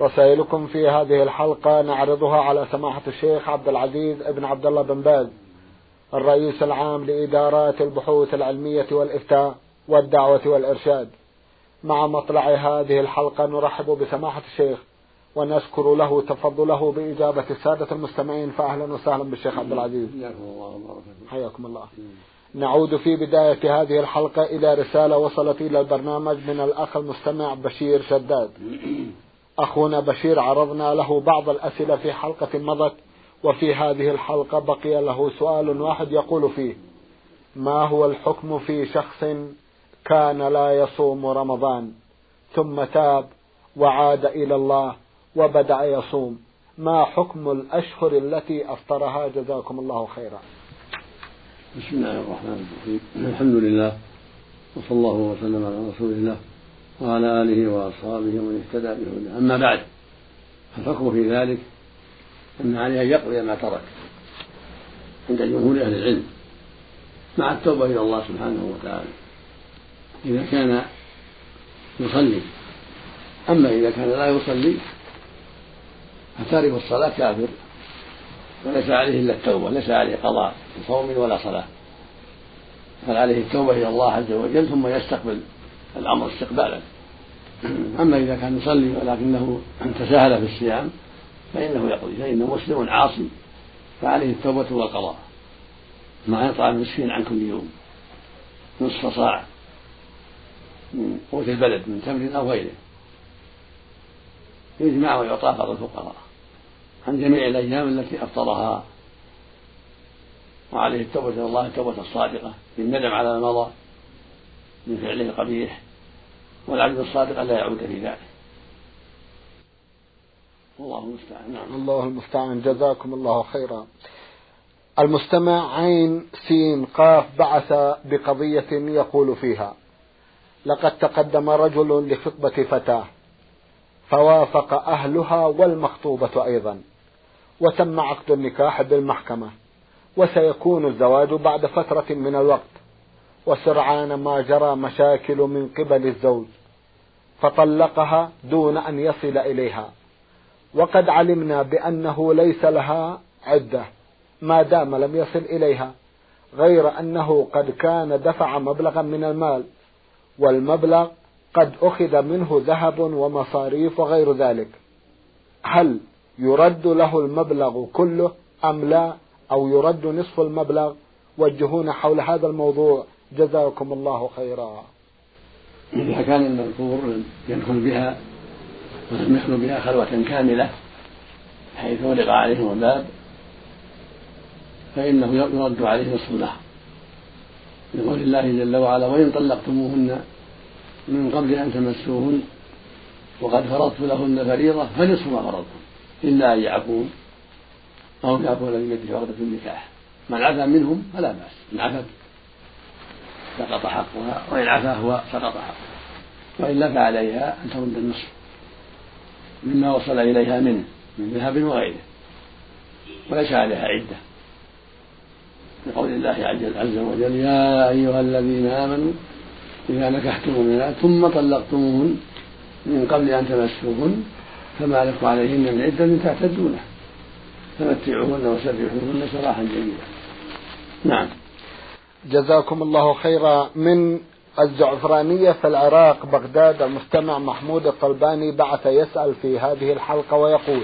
رسائلكم في هذه الحلقة نعرضها على سماحة الشيخ عبد العزيز ابن عبد الله بن باز الرئيس العام لإدارات البحوث العلمية والإفتاء والدعوة والإرشاد. مع مطلع هذه الحلقة نرحب بسماحة الشيخ ونشكر له تفضله بإجابة السادة المستمعين فأهلا وسهلا بالشيخ عبد العزيز. حياكم الله. نعود في بداية هذه الحلقة إلى رسالة وصلت إلى البرنامج من الأخ المستمع بشير شداد. أخونا بشير عرضنا له بعض الأسئلة في حلقة مضت وفي هذه الحلقة بقي له سؤال واحد يقول فيه ما هو الحكم في شخص كان لا يصوم رمضان؟ ثم تاب وعاد إلى الله وبدأ يصوم. ما حكم الأشهر التي أفطرها؟ جزاكم الله خيرا. بسم الله الرحمن الرحيم. الحمد لله وصلى الله وسلم على رسول الله. وعلى آله وأصحابه ومن اهتدى بهداه. أما بعد فالحكم في ذلك أن عليه أن يقضي ما ترك عند جمهور أهل العلم مع التوبة إلى الله سبحانه وتعالى. إذا كان يصلي أما إذا كان لا يصلي فتارك الصلاة كافر وليس عليه إلا التوبة ليس عليه قضاء صوم ولا صلاة. بل عليه التوبة إلى الله عز وجل ثم يستقبل الأمر استقبالا. أما إذا كان يصلي ولكنه تساهل في الصيام فإنه يقضي فإنه مسلم عاصي فعليه التوبة والقضاء مع يطعم المسكين عن كل يوم نصف صاع من قوت البلد من تمر أو غيره. يجمع ويعطى بعض الفقراء عن جميع الأيام التي أفطرها. وعليه التوبة إلى الله التوبة الصادقة بالندم على ما مضى. من فعله القبيح والعبد الصادق لا يعود في ذلك. والله المستعان. نعم. الله المستعان. جزاكم الله خيرا. المستمع عين سين قاف بعث بقضية يقول فيها لقد تقدم رجل لخطبة فتاة فوافق أهلها والمخطوبة أيضا وتم عقد النكاح بالمحكمة وسيكون الزواج بعد فترة من الوقت وسرعان ما جرى مشاكل من قبل الزوج فطلقها دون أن يصل إليها. وقد علمنا بأنه ليس لها عدة ما دام لم يصل إليها غير أنه قد كان دفع مبلغا من المال والمبلغ قد أخذ منه ذهب ومصاريف وغير ذلك. هل يرد له المبلغ كله أم لا؟ أو يرد نصف المبلغ؟ وجهونا حول هذا الموضوع. جزاكم الله خيرا. إذا كان المذكور يدخل بها ولم بها خلوة كاملة حيث ولق عليهم الباب فإنه يرد عليه نصف النهر لقول الله جل وعلا وإن طلقتموهن من قبل أن تمسوهن وقد فرضت لهن فريضة فنصف ما فرضتم إلا أن يعفون. أو يعفو الذي بيده عقدة النكاح. من عفا منهم فلا بأس. إن عفت سقط حقها وإن عفا هو سقط حقها. وإلا فعليها أن ترد النصف مما وصل إليها منه من ذهب وغيره. وليس عليها عدة. لقول الله عز وجل يا أيها الذين آمنوا إذا نكحتم المؤمنات ثم طلقتموهن من قبل أن تمسوهن فما لكم عليهن من عدة تعتدونها فمتعوهن وسرحوهن سراحا جميلا. نعم. جزاكم الله خيرا من الزعفرانية في العراق بغداد. المستمع محمود الطلباني بعث يسأل في هذه الحلقة ويقول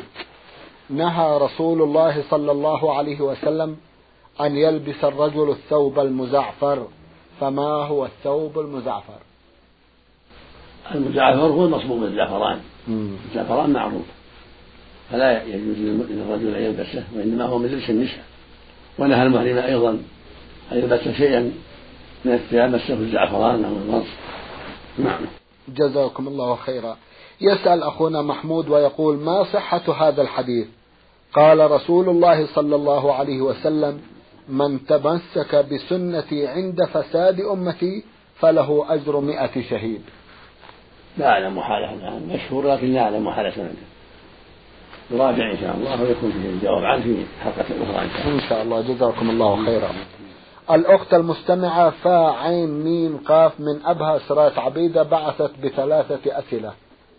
نهى رسول الله صلى الله عليه وسلم أن يلبس الرجل الثوب المزعفر. فما هو الثوب المزعفر؟ المزعفر هو المصبوغ بالزعفران الزعفران. معروف. فلا يجوز للرجل أن يلبسه وإنما هو من لبس النساء. ونهى المحرم أيضا أن يلبس شيئا من الثياب مسه الزعفران أو الغرس نعم. جزاكم الله خيرا. يسأل أخونا محمود ويقول ما صحة هذا الحديث؟ قال رسول الله صلى الله عليه وسلم من تمسك بسنتي عند فساد أمتي فله أجر مئة شهيد. لا أعلم حالة الآن. مشهور لكن لا أعلم حال سنده. يراجع إن شاء الله ويكون فيه الجواب عنه في حلقة أخرى إن شاء الله. إن شاء الله. جزاكم الله خيرا. الأخت المستمعة فا عين ميم قاف من أبها سرات عبيدة بعثت بثلاثة أسئلة.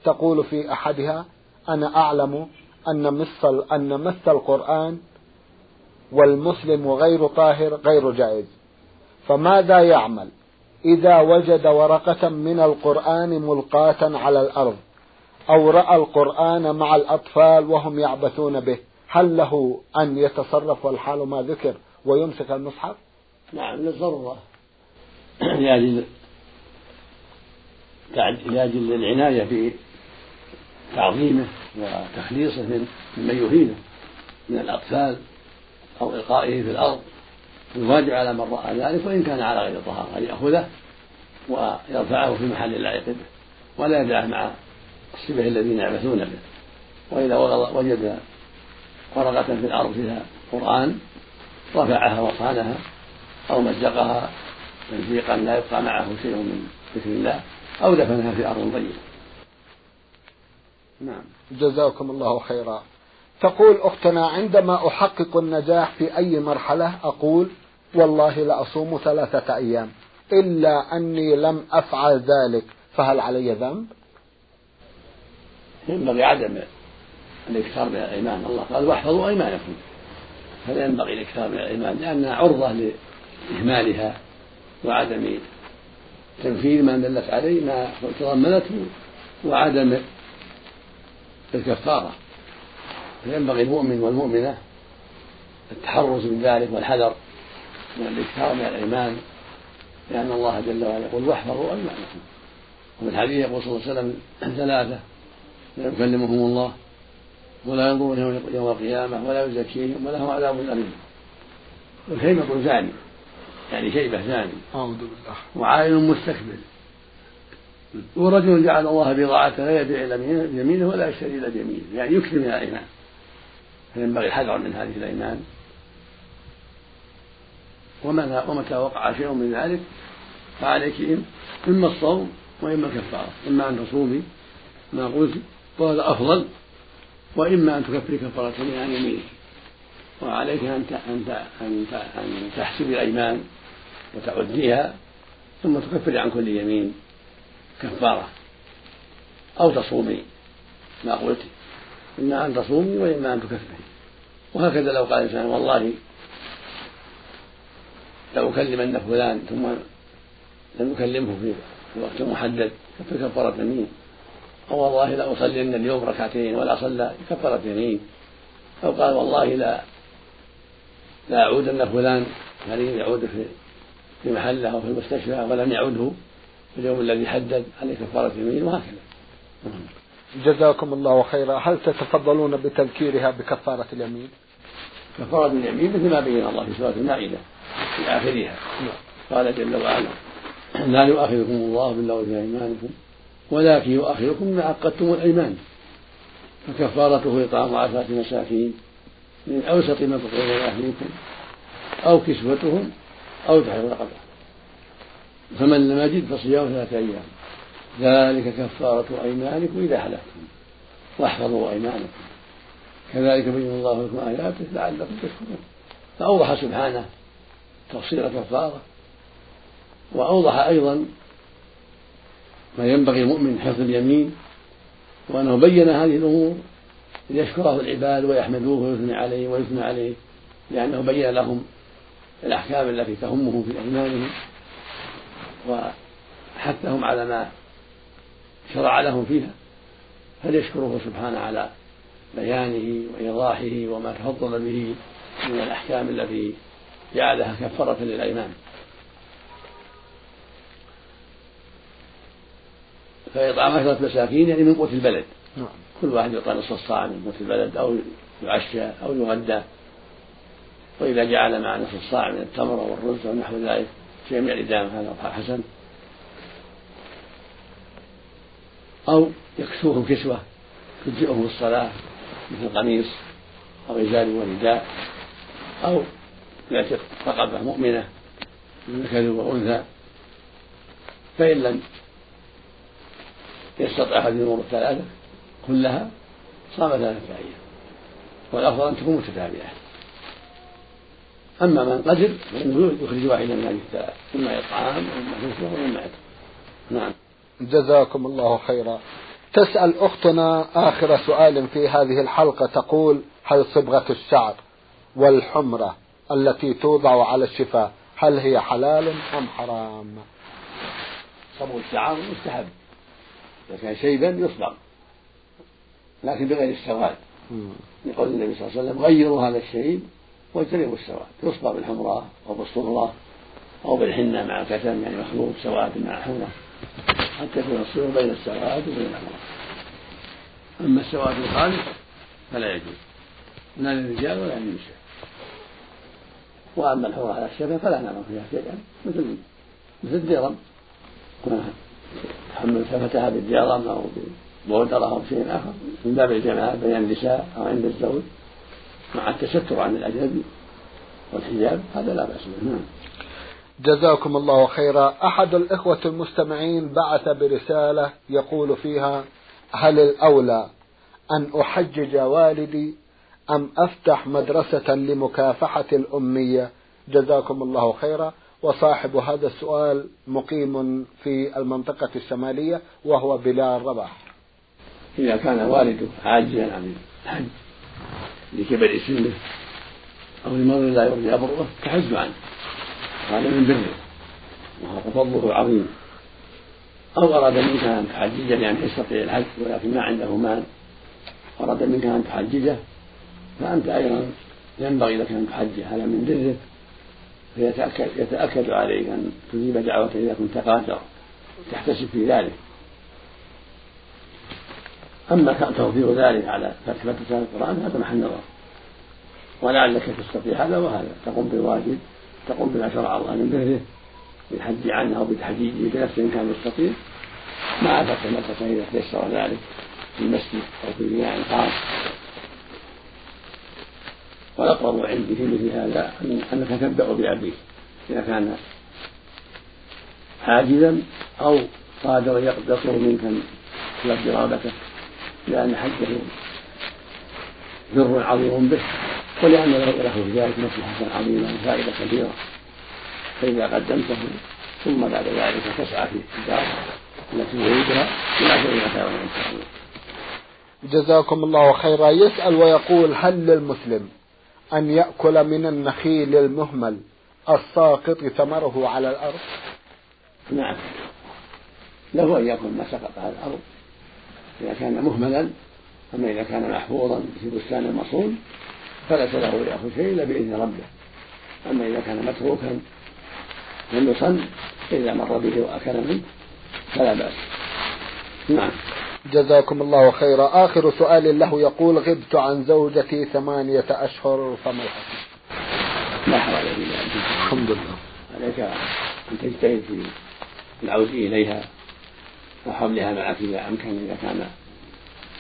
تقول في أحدها أنا أعلم أن مس أن مس القرآن والمسلم غير طاهر غير جائز. فماذا يعمل؟ إذا وجد ورقة من القرآن ملقاة على الأرض أو رأى القرآن مع الأطفال وهم يعبثون به هل له أن يتصرف والحال ما ذكر ويمسك المصحف؟ نعم للضرورة. لأجل لأجل العناية بتعظيمه وتخليصه من ممن يهينه من الأطفال أو إلقائه في الأرض. الواجب على من رأى ذلك وإن كان على غير طهارة أن يأخذه ويرفعه في محل لا يقف ولا يدعه مع الشبه الذين يعبثون به. وإذا وجد ورقة في الأرض فيها قرآن رفعها وصانها أو مزقها تمزيقا لا يبقى معه شيء من ذكر الله أو دفنها في أرض طيبة نعم. جزاكم الله خيرا. تقول أختنا عندما أحقق النجاح في أي مرحلة أقول والله لأصوم ثلاثة أيام إلا أني لم أفعل ذلك فهل علي ذنب؟ ينبغي عدم الإكثار من الأيمان الله قال واحفظوا أيمانكم. فلا ينبغي الإكثار من الأيمان لأنها عرضة لإهمالها وعدم تنفيذ ما دلت عليه ما تضمنته وعدم الكفارة. فينبغي المؤمن والمؤمنة التحرز من ذلك والحذر من الإكثار من الأيمان لأن الله جل وعلا يقول واحفظوا أيمانكم. وفي الحديث يقول صلى الله عليه وسلم ثلاثة لا يكلمهم الله ولا ينظر يوم القيامة ولا يزكيهم ولهم عذاب أليم. والكلمة زاني يعني شيبة زاني أعوذ بالله. وعائل مستكبر. ورجل جعل الله بضاعته لا يبيع إلا بيمينه ولا يشتري إلا بيمينه يعني يكثر من الأيمان. فينبغي الحذر من هذه الأيمان. ومتى وقع شيء من ذلك فعليك إما الصوم وإما الكفارة. إما أن تصومي ما قلت وهذا أفضل. وإما أن تكفري كفارة عن يمينك. وعليك أن أن أن أن تحسبي الأيمان وتعديها ثم تكفري عن كل يمين كفارة أو تصومي ما قلت إما أن تصومي وإما أن تكفري. وهكذا لو قال الإنسان والله لأكلمن فلان ثم لم يكلمه في وقت محدد كفر كفارة يمين أو والله لأصلين اليوم ركعتين ولا صلى كفارة يمين أو قال والله لا لا أعودن فلان يعني يعود في في محله أو في المستشفى ولم يعده في اليوم الذي حدد عليه كفارة يمين وهكذا. جزاكم الله خيرا. هل تتفضلون بتذكيرها بكفارة اليمين؟ كفارة اليمين مثل ما بين الله في سورة المائدة في آخرها. قال جل وعلا لا يؤاخذكم الله باللغو في أيمانكم ولكن يؤاخذكم ما عقدتم الأيمان. فكفارته إطعام عشرة مساكين من أوسط ما تطعمون أهليكم أو كسوتهم أو تحرير رقبة فمن لم يجد فصيام ثلاثة أيام. ذلك كفارة أيمانكم إذا حلفتم. واحفظوا أيمانكم. كذلك بين الله لكم آياته لعلكم تشكرون. فأوضح سبحانه تفصيل كفارة وأوضح أيضا ما ينبغي المؤمن حفظ اليمين. وأنه بين هذه الأمور ليشكره العباد ويحمدوه ويثني عليه ويثنى عليه لأنه بين لهم الأحكام التي تهمهم في أيمانهم وحثهم على ما شرع لهم فيها فليشكره سبحانه على بيانه وإيضاحه وما تفضل به من الأحكام التي جعلها كفارة للأيمان فإطعام عشرة مساكين يعني من قوت البلد نعم. كل واحد يعطى نصف الصاع من قوت البلد أو يعشى أو يغدى. وإذا جعل مع نصف الصاع من التمر والرز ونحو ذلك شيء من الإدام هذا حسن. أو يكسوهم كسوة تجزئهم الصلاة مثل قميص أو إزار ورداء. أو يعتق رقبة مؤمنة من ذكر وأنثى. فإن لم يستطع أحد الأمور الثلاثة كلها صام ثلاثة أيام والأفضل أن تكون متتابعة. أما من قدر فإنه يخرج واحدا من هذه الثلاث إما إطعام وإما كسوة وإما عتق. نعم. جزاكم الله خيرا. تسأل أختنا آخر سؤال في هذه الحلقة تقول هل صبغة الشعر والحمرة التي توضع على الشفاه هل هي حلال أم حرام؟ صبغ الشعر مستحب. إذا كان شيبا يصبغ. لكن بغير السواد. لقول النبي صلى الله عليه وسلم غيروا هذا الشيب واجتنبوا السواد. يصبغ بالحمراء أو بالصفرة أو بالحنة مع كتم يعني مخلوط سواد مع حمرة. حتى يكون الصبغ بين السواد وبين الحمراء. أما السواد الخالص فلا يجوز. لا للرجال ولا للنساء. وأما الحمراء على الشفه فلا نرى فيها شيئا. مثل مثل الدرم تحمل شفتها بالدرم أو بودره أو شيء آخر. من باب الجماعة بين النساء أو عند الزوج مع التستر عن الأجنبي والحجاب هذا لا بأس به. نعم. جزاكم الله خيرا. أحد الإخوة المستمعين بعث برسالة يقول فيها هل الأولى أن أحجج والدي أم أفتح مدرسة لمكافحة الأمية؟ جزاكم الله خيرا. وصاحب هذا السؤال مقيم في المنطقة الشمالية وهو بلال رباح. إذا كان والده عاجزا عن الحج لكبر سنه أو لمرض لا يرجى بره فحج عنه. هذا من بره وهذا فضله عظيم. أو أراد منك أن تحججه لأن يستطيع الحج ولكن ما عنده مال أراد منك أن تحججه فأنت أيضا ينبغي لك أن تحجي هذا من برك فيتأكد يتأكد عليك أن تجيب دعوته إذا كنت قادر تحتسب في ذلك. أما توفير ذلك على فتح القرآن هذا محل نظر. ولعلك تستطيع هذا وهذا. تقوم بالواجب تقوم بما شرع الله من بره بالحج عنه أو بتحجيجه بنفسه إن كان يستطيع مع فتح المدرسة إذا تيسر ذلك في المسجد أو في بناء خاص والأقرب عندي في مثل هذا أنك تبدأ بأبيك. إذا كان عاجزا أو قادر يطلب منك تلبي رغبته لأن حجه بر عظيم به ولأن له في ذلك مصلحة عظيمة وفائدة كبيرة. فإذا قدمته ثم بعد ذلك تسعى في الدار التي يريدها شيء خيرا إن شاء الله. جزاكم الله خيرا. يسأل ويقول هل للمسلم أن يأكل من النخيل المهمل الساقط ثمره على الأرض؟ نعم. له أن يأكل ما سقط على الأرض. إذا كان مهملا أما إذا كان محفوظا في بستان مصون فليس له يأكل شيء إلا بإذن ربه. أما إذا كان متروكا لم يصن إذا مر به وأكل منه فلا بأس. نعم. جزاكم الله خيرا. آخر سؤال له يقول غبت عن زوجتي ثمانية أشهر فما الحكم؟ لا حرج الحمد لله. عليك أن تجتهد في العود إليها. وحملها معك إذا أمكن إذا كان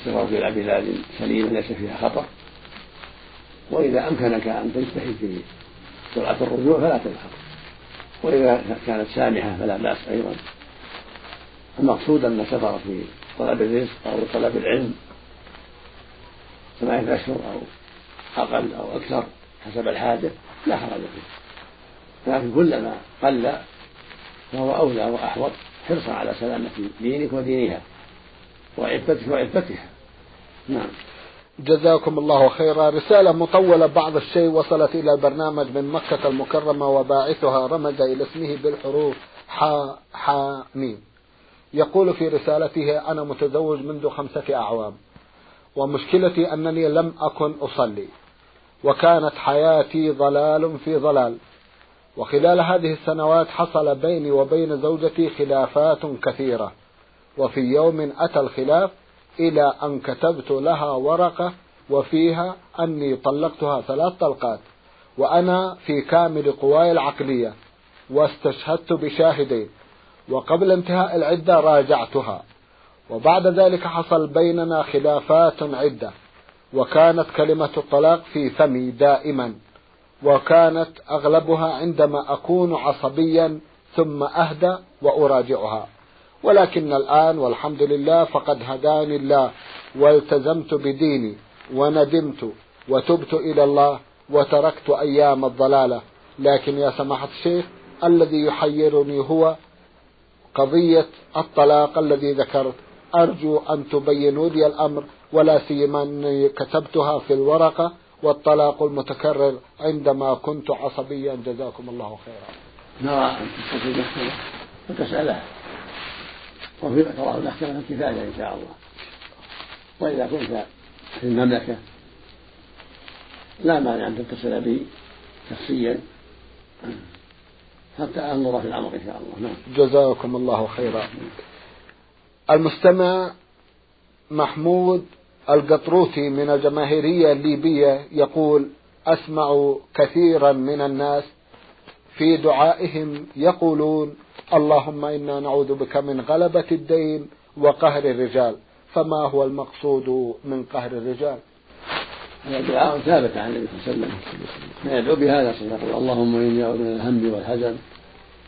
سفرك إلى بلاد سليمة ليس فيها خطر. وإذا أمكنك أن تجتهد في سرعة الرجوع فلا تلحق. وإذا كانت سامحة فلا بأس أيضا. المقصود أن سفرك في طلب الرزق أو طلب العلم ثمانية أشهر أو أقل أو أكثر حسب الحاجة لا حرج فيه. لكن كلما قل فهو أولى وأحوط. حرصا على سلامة دينك ودينها وعفتك وعفتها. نعم. جزاكم الله خيرا. رسالة مطولة بعض الشيء. وصلت إلى البرنامج من مكة المكرمة وباعثها رمز إلى اسمه بالحروف حا حا ميم. يقول في رسالته أنا متزوج منذ خمسة أعوام ومشكلتي أنني لم أكن أصلي وكانت حياتي ضلال في ضلال. وخلال هذه السنوات حصل بيني وبين زوجتي خلافات كثيرة. وفي يوم أتى الخلاف إلى أن كتبت لها ورقة وفيها أني طلقتها ثلاث طلقات وأنا في كامل قواي العقلية واستشهدت بشاهدين وقبل انتهاء العدة راجعتها. وبعد ذلك حصل بيننا خلافات عدة وكانت كلمة الطلاق في فمي دائما. وكانت أغلبها عندما أكون عصبيا ثم أهدى وأراجعها. ولكن الآن والحمد لله فقد هداني الله والتزمت بديني وندمت وتبت إلى الله وتركت أيام الضلالة. لكن يا سماحة الشيخ الذي يحيرني هو قضية الطلاق الذي ذكرت. أرجو أن تبينوا لي الأمر ولا سيما أني كتبتها في الورقة. والطلاق المتكرر عندما كنت عصبيا. جزاكم الله خيرا. نرى المحكمة وتسألها وفي تراه المحكمة كفاية إن شاء الله. وإذا كنت في المملكة لا مانع أن تتصل به شخصيا. حتى أنظر في الأمر إن شاء الله. نعم. جزاكم الله خيرا. المستمع محمود القطروثي من الجماهيرية الليبية يقول أسمع كثيرا من الناس في دعائهم يقولون اللهم إنا نعوذ بك من غلبة الدين وقهر الرجال. فما هو المقصود من قهر الرجال؟ هذا دعاء ثابت عن النبي صلى الله عليه وسلم يدعو بهذا صلى الله عليه وسلم. اللهم إني أعوذ من الهم والحزن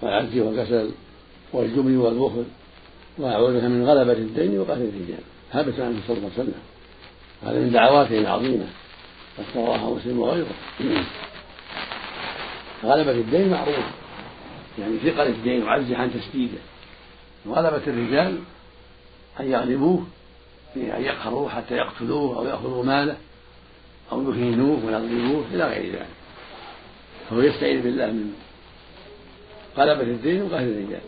والعجز والكسل والجبن والبخل وأعوذ بك من غلبة الدين وقهر الرجال. ثابت عنه صلى الله عليه وسلم هذا من دعواته العظيمة رواه مسلم وغيره. غلبة الدين معروف يعني ثقل الدين وعجزه عن تسديده. وغلبة الرجال أن يغلبوه في أن يقهروه حتى يقتلوه أو يأخذوا ماله أو يهينوه ويضربوه إلى غير ذلك. فهو يستعيذ بالله من غلبة الدين وقهر الرجال.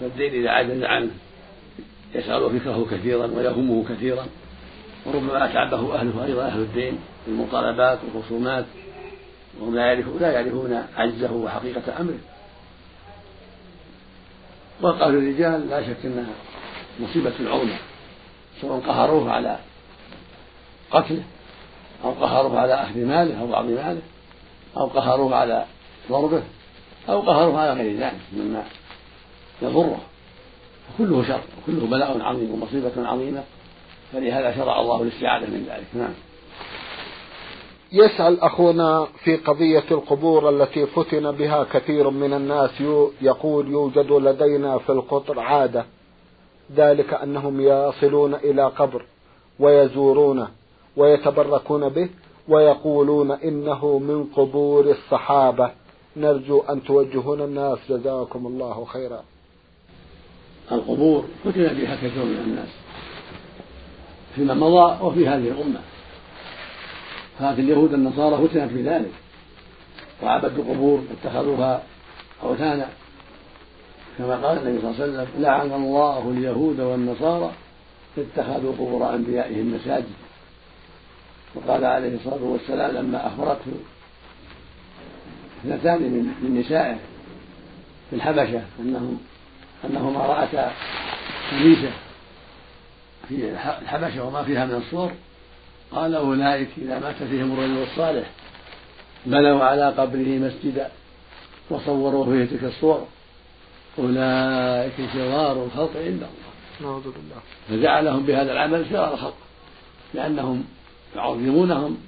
فالدين إذا عجز عنه يشغل فكره كثيرا ويهمه كثيرا. وربما أتعبه أهله أيضا أهل الدين بالمطالبات والخصومات وهم لا يعرفون لا يعرفون عجزه وحقيقة أمره. وقهر الرجال لا شك أنها مصيبة عظمى سواء قهروه على قتله أو قهروه على أخذ ماله أو بعض ماله أو قهروه على ضربه أو قهروه على غير ذلك مما يضره. وكله شر وكله بلاء عظيم ومصيبة عظيمة. فلهذا شرع الله الاستعاذة من ذلك. نعم. يسأل أخونا في قضية القبور التي فتن بها كثير من الناس يقول يوجد لدينا في القطر عادة. ذلك أنهم يصلون إلى قبر ويزورونه ويتبركون به ويقولون إنه من قبور الصحابة. نرجو أن توجهون الناس. جزاكم الله خيرا. القبور فتن بها كثير من الناس. فيما مضى وفي هذه الأمة. فهذه اليهود النصارى فتنت في ذلك وعبدوا القبور واتخذوها أوثانا. كما قال النبي صلى الله عليه وسلم لعن الله اليهود والنصارى اتخذوا قبور أنبيائهم مساجد. وقال عليه الصلاة والسلام لما أخبرته اثنتان من نسائه في الحبشة أنهم أنهما رأتا كنيسة في الحبشة وما فيها من الصور قال أولئك إذا مات فيهم الرجل الصالح بنوا على قبره مسجدا وصوروا فيه تلك الصور. أولئك شرار الخلق عند الله. نعوذ بالله. فجعلهم بهذا العمل شرار الخلق لأنهم يعظمونهم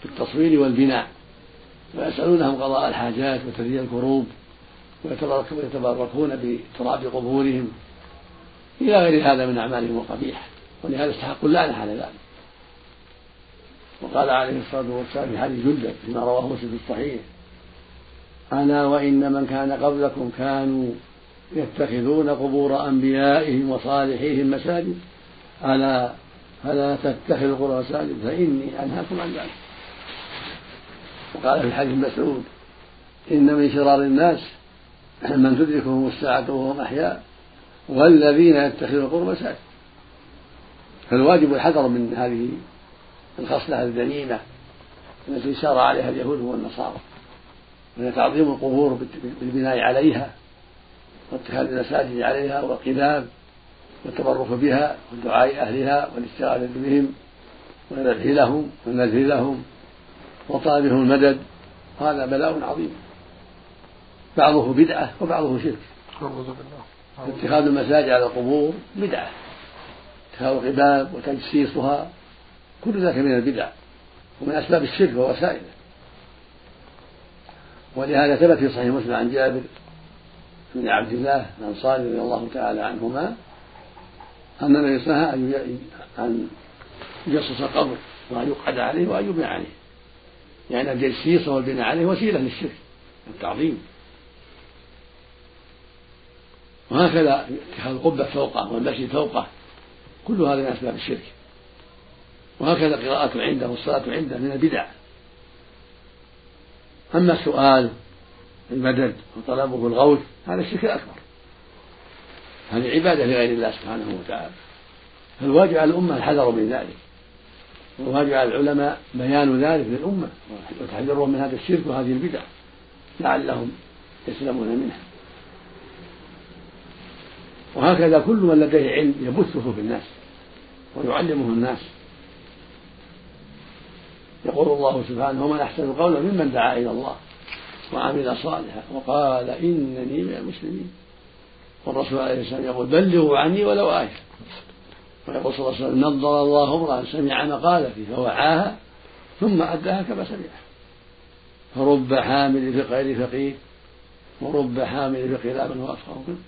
في التصوير والبناء ويسألونهم قضاء الحاجات وتفريج الكروب ويتبركون بتراب قبورهم. إلى غير هذا من أعمالهم القبيحة ولهذا استحق اللعنة على ذلك. وقال عليه الصلاة والسلام في حديث جلد فيما رواه مسلم في الصحيح أنا وإن من كان قبلكم كانوا يتخذون قبور أنبيائهم وصالحيهم مساجد ألا فلا تتخذوا القبور مساجد فإني أنهاكم عن ذلك. وقال في حديث مسعود إن من شرار الناس من تدركهم الساعة وهم أحياء والذين يتخذون القبور مساجد. فالواجب الحذر من هذه الخصلة الذميمة التي سار عليها اليهود والنصارى من تعظيم القبور بالبناء عليها واتخاذ المساجد عليها والقباب والتبرك بها ودعاء أهلها والاستغاثة بهم والذبح لهم والنذر لهم وطالبهم المدد هذا بلاء عظيم. بعضه بدعة وبعضه شرك. اتخاذ المساجد على القبور بدعة. اتخاذ القباب وتجسيسها كل ذلك من البدع ومن أسباب الشرك ووسائله. ولهذا ثبت في صحيح مسلم عن جابر بن عبد الله الأنصاري رضي الله تعالى عنهما أن النبي صلى أن يجصص القبر وأن يقعد عليه وأن يبنى عليه. يعني الجسيس والبناء عليه وسيلة للشرك والتعظيم. وهكذا اتخاذ القبة فوقه والمشي فوقه. كل هذا من أسباب الشرك. وهكذا القراءة عنده والصلاة عنده من البدع. أما السؤال المدد وطلبه الغوث هذا الشرك الأكبر. هذه عبادة لغير الله سبحانه وتعالى. فالواجب على الأمة الحذر من ذلك. والواجب على العلماء بيان ذلك للأمة وتحذيرهم من هذا الشرك وهذه البدع. لعلهم يسلمون منها. وهكذا كل من لديه علم يبثه في الناس ويعلمه الناس. يقول الله سبحانه ومن أحسن قولا ممن دعا إلى الله وعمل صالحا وقال إنني من المسلمين. والرسول عليه السلام يقول بلغوا عني ولو آية. ويقول صلى الله عليه وسلم نظر الله امرأ سمع مقالتي فوعاها ثم أداها كما سمعها. فرب حامل في غير فقيه ورب حامل في لا من هو أفقه منه.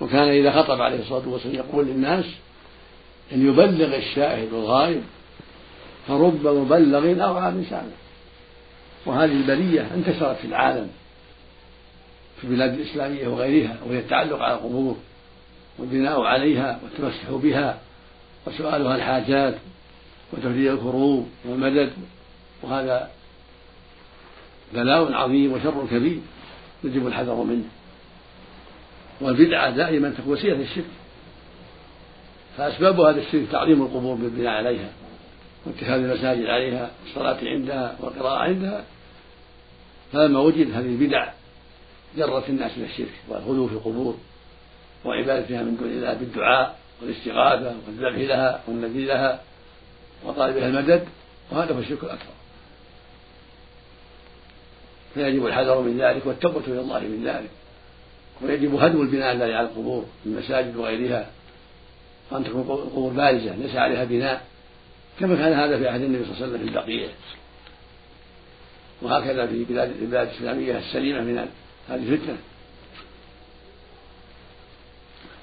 وكان إذا خطب عليه الصلاة والسلام يقول للناس أن يبلغ الشاهد والغائب فرب مبلغ أوعى من سامع وهذه البلية انتشرت في العالم في البلاد الإسلامية وغيرها وهي التعلق على القبور والبناء عليها والتمسح بها وسؤالها الحاجات وتفريج الكروب والمدد وهذا بلاء عظيم وشر كبير يجب الحذر منه. والبدعة دائما تكون وسيلة للشرك. فأسباب هذا الشرك تعظيم القبور بالبناء عليها واتخاذ المساجد عليها والصلاة عندها والقراءة عندها. فلما وجد هذه البدع جرت الناس إلى الشرك والغلو في القبور وعبادتها من دون الله بالدعاء والاستغاثة والذبح لها والنذر لها وطالب لها المدد وهذا هو الشرك الأكبر. فيجب الحذر من ذلك والتوبة إلى الله من ذلك. ويجب هدم البناء الذي على القبور من المساجد وغيرها وأن تكون القبور بارزة ليس عليها بناء كما كان هذا في عهد النبي صلى الله عليه وسلم في البقية وهكذا في بلاد البلاد الإسلامية السليمة من هذه الفتنة.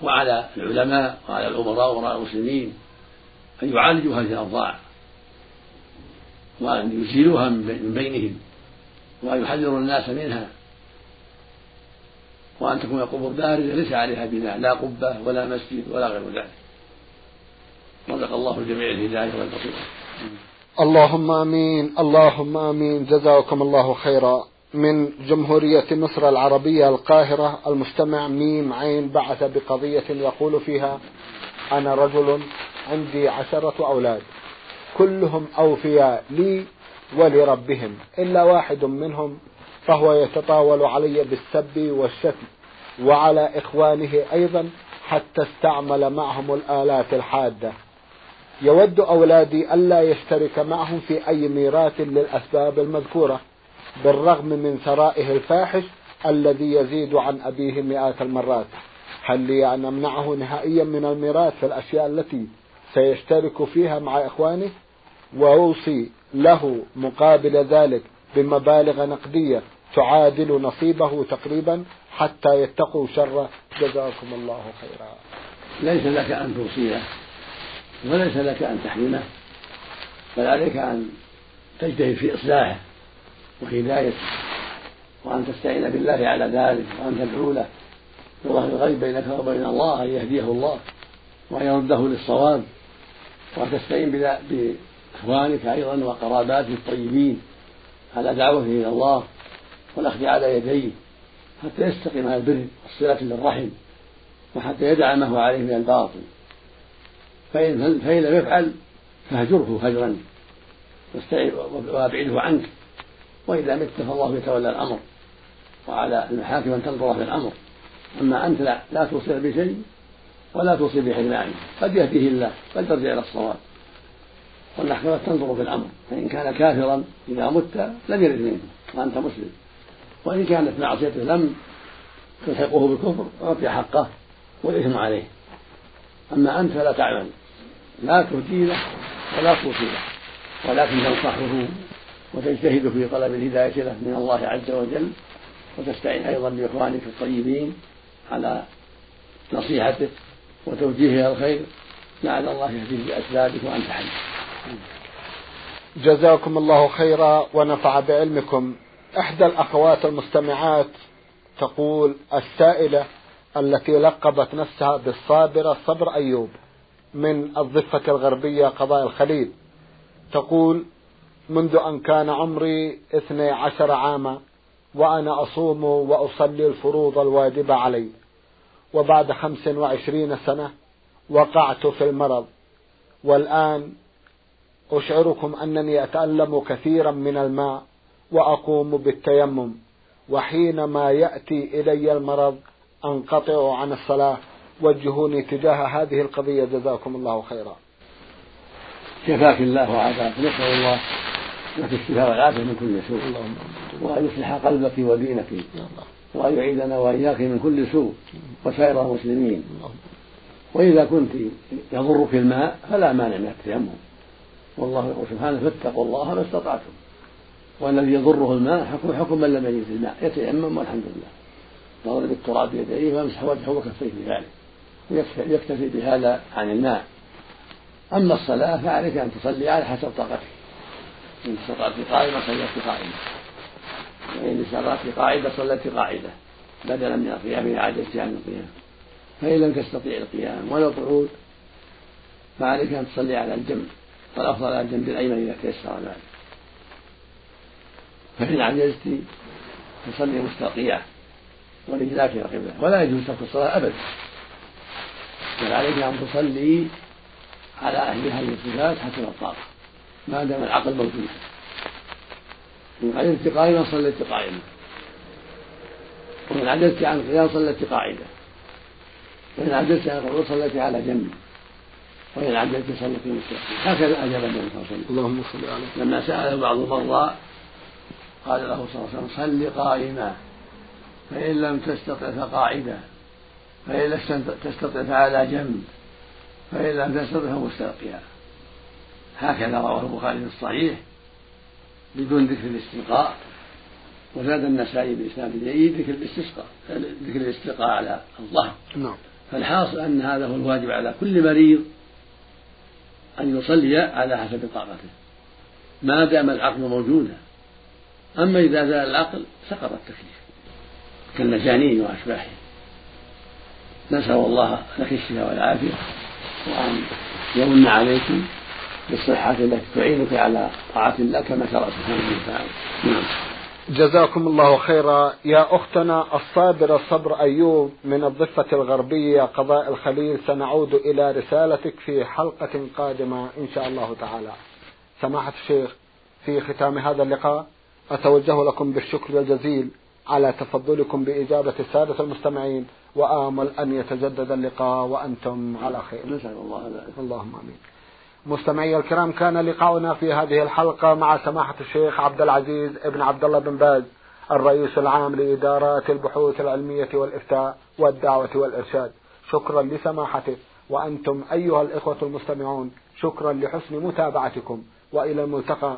وعلى العلماء وعلى الأمراء وراء المسلمين أن يعالجوا هذه الأوضاع وأن يزيلوها من بينهم وأن يحذروا الناس منها. وأن تكون القبور بارزة ليس عليها بناء لا قبة ولا مسجد ولا غير ذلك. رزق الله الجميع الهداية والبصيرة اللهم آمين اللهم آمين جزاكم الله خيرا. من جمهورية مصر العربية القاهرة المستمع ميم عين بعث بقضية يقول فيها أنا رجل عندي عشرة أولاد كلهم أوفياء لي ولربهم إلا واحد منهم فهو يتطاول علي بالسب والشتم وعلى إخوانه أيضا حتى استعمل معهم الآلات الحادة. يود أولادي ألا يشترك معهم في أي ميراث للأسباب المذكورة بالرغم من ثرائه الفاحش الذي يزيد عن أبيه مئات المرات. هل لي أن أمنعه نهائيا من الميراث في الأشياء التي سيشترك فيها مع إخوانه؟ وأوصي له مقابل ذلك بمبالغ نقدية تعادل نصيبه تقريبا حتى يتقوا شره جزاكم الله خيرا. ليس لك أن توصيه وليس لك أن تحرمه بل عليك أن تجتهد في إصلاحه وهدايته وأن تستعين بالله على ذلك وأن تدعو له بظهر الغيب بينك وبين الله أن يهديه الله وأن يرده للصواب وأن تستعين بإخوانك أيضا وقراباته الطيبين على دعوته إلى الله. والأخذ على يديه حتى يستقيم على البر والصلة للرحم وحتى يدع ما هو عليه من الباطل. فإن, فإن لم يفعل فهجره هجرا وأبعده عنك. وإذا مت فالله يتولى الأمر وعلى المحاكم أن تنظر في الأمر. أما أنت لا, لا توصي بشيء ولا توصي بحرمانه قد يهديه الله بل ترجع إلى الصواب. والمحكمة تنظر في الأمر. فإن كان كافرا إذا مت لم يرد منه. وأنت مسلم. وإن كانت معصيته لم تلحقه بالكفر أعطي حقه والإثم عليه. أما أنت فلا تعمل لا تهدي له ولا قصيرة ولكن تنصحه وتجتهد في طلب الهداية له من الله عز وجل وتستعين أيضا بإخوانك الطيبين على نصيحته وتوجيهه إلى الخير. لعل الله يهديه بأسبابك وأنت حي. جزاكم الله خيرا ونفع بعلمكم. إحدى الأخوات المستمعات تقول السائلة التي لقبت نفسها بالصابرة صبر أيوب من الضفة الغربية قضاء الخليل. تقول منذ أن كان عمري اثني عشر عاما وأنا أصوم وأصلي الفروض الواجبة علي. وبعد خمس وعشرين سنة وقعت في المرض. والآن أشعركم أنني أتألم كثيرا من الماء. وأقوم بالتيمم. وحينما يأتي إلي المرض أنقطع عن الصلاة. وجهوني تجاه هذه القضية. جزاكم الله خيرا. شفاك الله وعافاك نسأل الله لك الشفاء والعافية من كل سوء. وأن يصلح قلبك ودينك. وأن يعيذنا وإياك من كل سوء. وسائر المسلمين. وإذا كنت يضرك الماء فلا مانع من التيمم. والله يقول سبحانه فاتقوا الله ما استطعتم. والذي يضره الماء حكم حكم من لم يجد الماء. يتيمم والحمد لله. يضرب التراب بيديه ويمسح وجهه وكفيه بذلك. ويكتفي بهذا عن الماء. أما الصلاة فعليك أن تصلي على حسب طاقتك. إن استطعت قائمة صليت قائمة. وإن استطعت قاعدة صليت قاعدة. بدلا من القيام عجزت عن القيام. فإن لم تستطيع القيام ولا القعود فعليك أن تصلي على الجنب. والأفضل على الجنب الأيمن إذا تيسر ذلك. فإن عجزت تصلي مستلقية ورجلاك إلى القبلة ولا يجوز ترك الصلاة أبدا. بل عليك أن تصلي على أهل هذه الصفات حسب الطاقة. ما دام العقل موجود. إن عجزت قائما صليت قائما. وإن عجزت عن القيام صليت قاعدة. وإن عجزت عن القعود صليت على جنب. وإن عجزت صليت مستقيم هكذا أجاب النبي صلى الله عليه وسلم. اللهم صل على لما سأله بعض المرضى قال له صلى الله عليه وسلم صل قائما فإن لم تستطع فقاعدا فإن لم تستطع فعلى جنب فإن لم تستطع فمستلقيا هكذا رواه البخاري في الصحيح بدون ذكر الاستلقاء وزاد النسائي بإسناد جيد ذكر الاستسقاء ذكر الاستلقاء على الظهر. نعم. فالحاصل أن هذا هو الواجب على كل مريض أن يصلي على حسب طاقته ما دام العقل موجودا. أما إذا زال العقل سقط التكليف كالمجانين وأشباهه نسأل الله لك الشفاء والعافية وأن يمن عليكم بالصحة التي تعينك على طاعة الله كما شرع سبحانه وتعالى. نعم. جزاكم الله خيرا. يا أختنا الصابرة صبر أيوب من الضفة الغربية قضاء الخليل سنعود إلى رسالتك في حلقة قادمة إن شاء الله تعالى. سماحة الشيخ في ختام هذا اللقاء. أتوجه لكم بالشكر الجزيل على تفضلكم بإجابة السادة المستمعين وآمل أن يتجدد اللقاء وأنتم على خير. نسأل الله ذلك اللهم آمين. مستمعي الكرام كان لقاؤنا في هذه الحلقة مع سماحة الشيخ عبد العزيز ابن عبد الله بن باز الرئيس العام لإدارات البحوث العلمية والإفتاء والدعوة والإرشاد. شكرا لسماحته. وأنتم أيها الإخوة المستمعون شكرا لحسن متابعتكم. وإلى الملتقى.